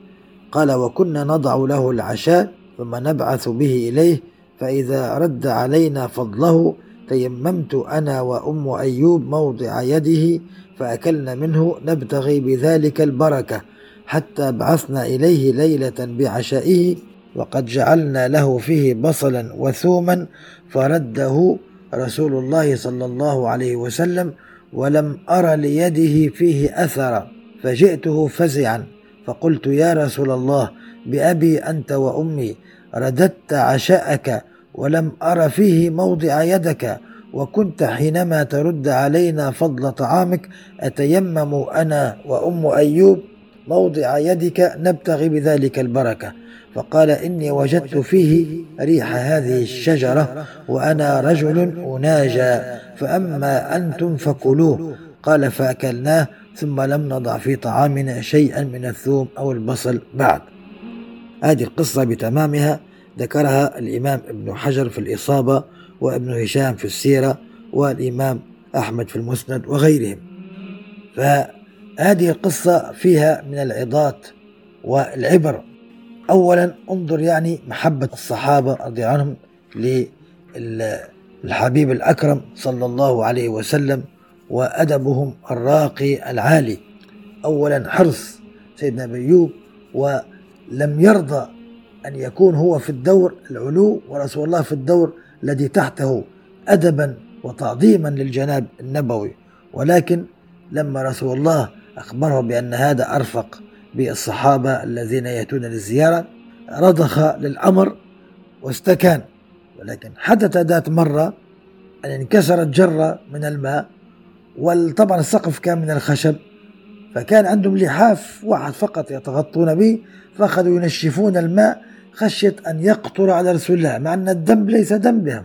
قال وكنا نضع له العشاء ثم نبعث به إليه فإذا رد علينا فضله تيممت أنا وأم أيوب موضع يده فأكلنا منه نبتغي بذلك البركة حتى بعثنا إليه ليلة بعشائه وقد جعلنا له فيه بصلا وثوما فرده رسول الله صلى الله عليه وسلم ولم أر ليده فيه أثرا فجئته فزعا فقلت يا رسول الله بأبي أنت وأمي رددت عشاءك ولم أر فيه موضع يدك وكنت حينما ترد علينا فضل طعامك أتيمم أنا وأم أيوب موضع يدك نبتغي بذلك البركة. فقال إني وجدت فيه ريح هذه الشجرة وأنا رجل أناجى فأما أنتم فكلوه. قال فأكلناه ثم لم نضع في طعامنا شيئا من الثوم أو البصل بعد. هذه القصة بتمامها ذكرها الإمام ابن حجر في الإصابة وابن هشام في السيرة والإمام أحمد في المسند وغيرهم. فهذه القصة فيها من العظات والعبر. أولا انظر يعني محبة الصحابة رضي عنهم للحبيب الأكرم صلى الله عليه وسلم وأدبهم الراقي العالي. أولا حرص سيدنا أيوب ولم يرضى أن يكون هو في الدور العلو ورسول الله في الدور الذي تحته أدبا وتعظيما للجناب النبوي. ولكن لما رسول الله أخبره بأن هذا أرفق بالصحابة الذين يأتون للزيارة رضخ للأمر واستكان. ولكن حدث ذات مرة أن انكسرت جرة من الماء وطبعا السقف كان من الخشب فكان عندهم لحاف واحد فقط يتغطون به فأخذوا ينشفون الماء خشية أن يقطر على رسول الله مع أن الذنب ليس ذنبهم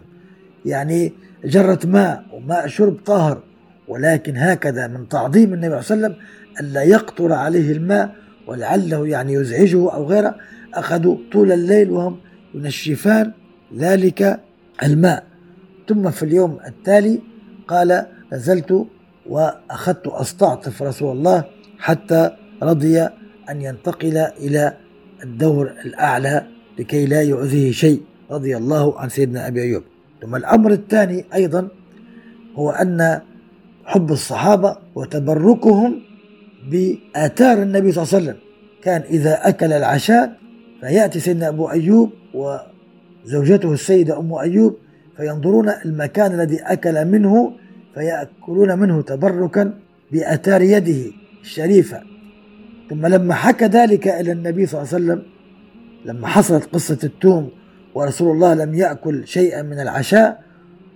يعني جرة ماء وماء شرب طاهر ولكن هكذا من تعظيم النبي صلى الله عليه وسلم ألا يقطر عليه الماء ولعله يعني يزعجه أو غيره أخذوا طول الليل وهم ينشفان ذلك الماء. ثم في اليوم التالي قال نزلت وأخذت أستعطف رسول الله حتى رضي أن ينتقل إلى الدور الأعلى لكي لا يؤذيه شيء رضي الله عن سيدنا أبي أيوب. ثم الأمر الثاني أيضا هو أن حب الصحابة وتبركهم بآثار النبي صلى الله عليه وسلم. كان إذا أكل العشاء فيأتي سيدنا أبو أيوب وزوجته السيدة أم أيوب فينظرون المكان الذي أكل منه فيأكلون منه تبركا بأثار يده. الشريفة ثم لما حكى ذلك إلى النبي صلى الله عليه وسلم لما حصلت قصة التوم ورسول الله لم يأكل شيئا من العشاء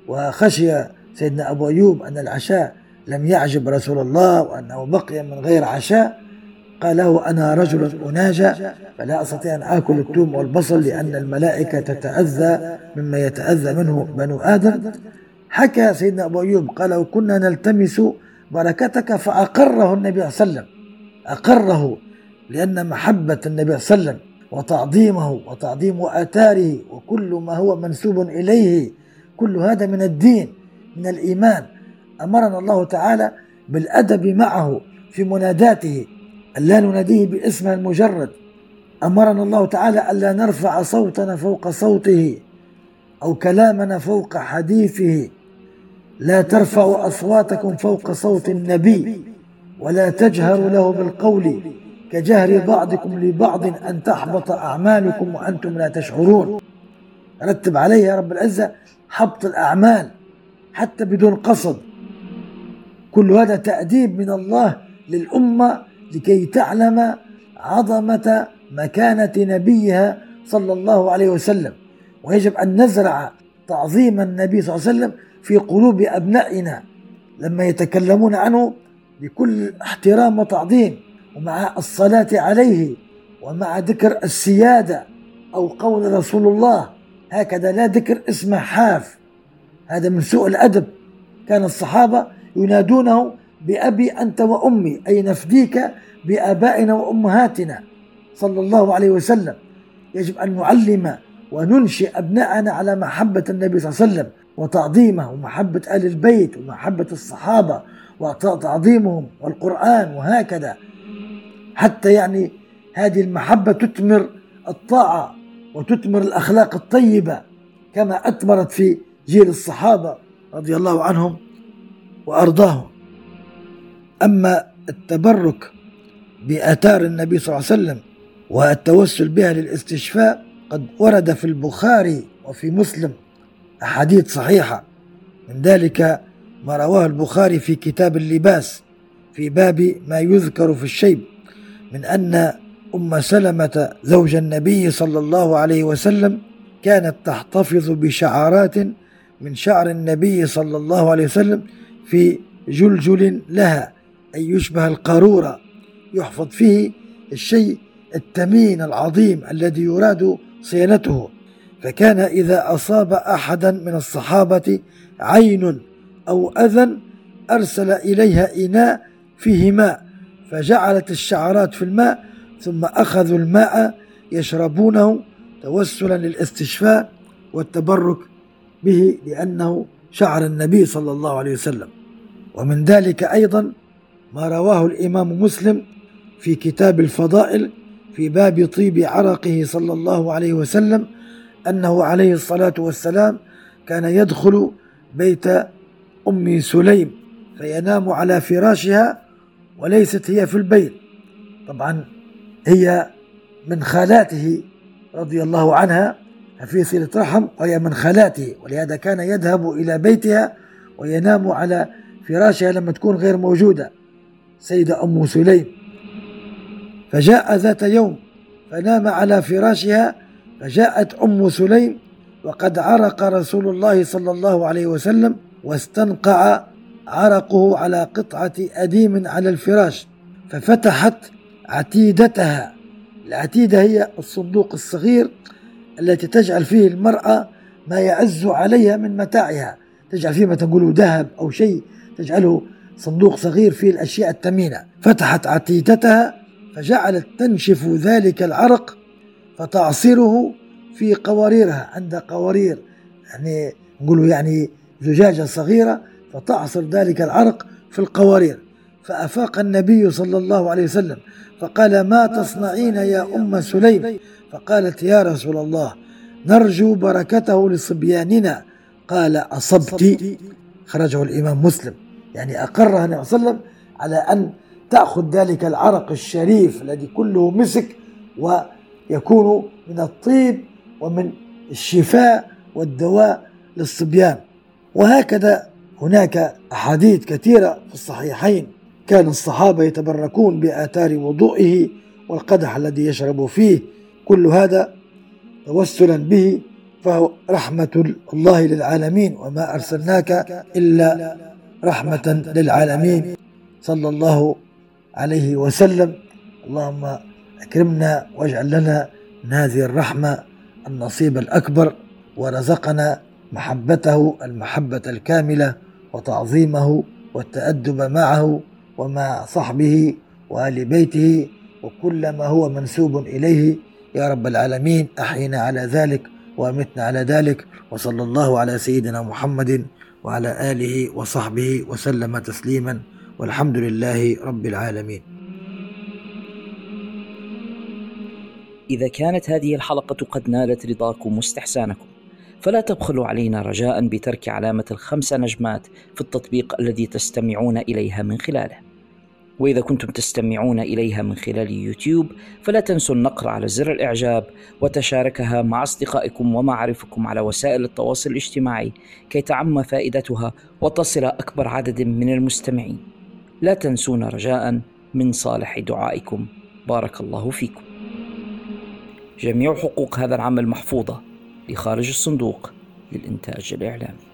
وخشي سيدنا أبو أيوب أن العشاء لم يعجب رسول الله وأنه بقي من غير عشاء قال له أنا رجل أناجى فلا أستطيع أن آكل التوم والبصل لأن الملائكة تتأذى مما يتأذى منه بنو آدم. حكى سيدنا أبو أيوب قال وكنا نلتمس بركتك فأقره النبي صلى الله عليه وسلم. أقره لأن محبة النبي صلى الله عليه وسلم وتعظيمه وتعظيم آثاره وكل ما هو منسوب إليه كل هذا من الدين من الإيمان. أمرنا الله تعالى بالأدب معه في مناداته ألا نناديه باسمه المجرد. أمرنا الله تعالى ألا نرفع صوتنا فوق صوته أو كلامنا فوق حديثه. لا ترفعوا أصواتكم فوق صوت النبي ولا تجهروا له بالقول كجهر بعضكم لبعض أن تحبط أعمالكم وأنتم لا تشعرون. رتب عليها رب العزة حبط الأعمال حتى بدون قصد. كل هذا تأديب من الله للأمة لكي تعلم عظمة مكانة نبيها صلى الله عليه وسلم. ويجب أن نزرع تعظيم النبي صلى الله عليه وسلم في قلوب أبنائنا لما يتكلمون عنه بكل احترام وتعظيم ومع الصلاة عليه ومع ذكر السيادة أو قول رسول الله هكذا لا ذكر اسم حاف. هذا من سوء الأدب. كان الصحابة ينادونه بأبي أنت وأمي أي نفديك بآبائنا وأمهاتنا. صلى الله عليه وسلم. يجب أن نعلم وننشئ أبناءنا على محبة النبي صلى الله عليه وسلم. وتعظيمه ومحبة آل البيت ومحبة الصحابة وتعظيمهم والقرآن وهكذا. حتى يعني هذه المحبة تثمر الطاعة وتثمر الأخلاق الطيبة كما أثمرت في جيل الصحابة رضي الله عنهم وأرضاهم. أما التبرك بآثار النبي صلى الله عليه وسلم والتوسل بها للاستشفاء قد ورد في البخاري وفي مسلم. أحاديث صحيحة. من ذلك ما رواه البخاري في كتاب اللباس في باب ما يذكر في الشيب من أن أم سلمة زوج النبي صلى الله عليه وسلم كانت تحتفظ بشعارات من شعر النبي صلى الله عليه وسلم في جلجل لها أي يشبه القارورة. يحفظ فيه الشيء الثمين العظيم الذي يراد صيانته. فكان إذا أصاب أحدا من الصحابة عين أو أذى أرسل إليها إناء فيه ماء فجعلت الشعرات في الماء ثم أخذوا الماء يشربونه توسلا للاستشفاء والتبرك به لأنه شعر النبي صلى الله عليه وسلم. ومن ذلك أيضا ما رواه الإمام مسلم في كتاب الفضائل في باب طيب عرقه صلى الله عليه وسلم أنه عليه الصلاة والسلام كان يدخل بيت أم سليم فينام على فراشها وليست هي في البيت. طبعا هي من خالاته رضي الله عنها في صلة رحم وهي من خالاته ولهذا كان يذهب إلى بيتها وينام على فراشها لما تكون غير موجودة. سيدة أم سليم. فجاء ذات يوم فنام على فراشها فجاءت أم سليم وقد عرق رسول الله صلى الله عليه وسلم واستنقع عرقه على قطعة أديم على الفراش ففتحت عتيدتها. العتيدة هي الصندوق الصغير التي تجعل فيه المرأة ما يعز عليها من متاعها. تجعل فيه ما تقول ذهب أو شيء تجعله صندوق صغير فيه الأشياء الثمينة فتحت عتيدتها فجعلت تنشف ذلك العرق فتعصره في قواريرها عند قوارير يعني نقولوا يعني زجاجة صغيرة فتعصر ذلك العرق في القوارير. فأفاق النبي صلى الله عليه وسلم فقال ما تصنعين يا أم سليم؟ فقالت يا رسول الله نرجو بركته لصبياننا. قال أصبت. خرجه الإمام مسلم. يعني أقرها النبي صلى الله عليه وسلم على أن تأخذ ذلك العرق الشريف الذي كله مسك ويكون من الطيب ومن الشفاء والدواء للصبيان. وهكذا هناك أحاديث كثيرة في الصحيحين. كان الصحابة يتبركون بآثار وضوئه والقدح الذي يشرب فيه. كل هذا توسلا به فهو رحمة الله للعالمين وما أرسلناك إلا رحمة للعالمين. صلى الله عليه وسلم. اللهم أكرمنا واجعل لنا من هذه الرحمة النصيب الأكبر ورزقنا محبته المحبة الكاملة وتعظيمه والتأدب معه ومع صحبه وآل بيته وكل ما هو منسوب إليه. يا رب العالمين أحينا على ذلك وأمتنا على ذلك. وصلى الله على سيدنا محمد وعلى آله وصحبه وسلم تسليما. والحمد لله رب العالمين. إذا كانت هذه الحلقة قد نالت رضاكم واستحسانكم فلا تبخلوا علينا رجاء بترك علامة الخمس نجمات في التطبيق الذي تستمعون إليها من خلاله. وإذا كنتم تستمعون إليها من خلال يوتيوب فلا تنسوا النقر على زر الإعجاب وتشاركها مع أصدقائكم ومعارفكم على وسائل التواصل الاجتماعي كي تعم فائدتها وتصل أكبر عدد من المستمعين. لا تنسونا رجاء من صالح دعائكم. بارك الله فيكم. جميع حقوق هذا العمل محفوظة لخارج الصندوق للإنتاج الإعلامي.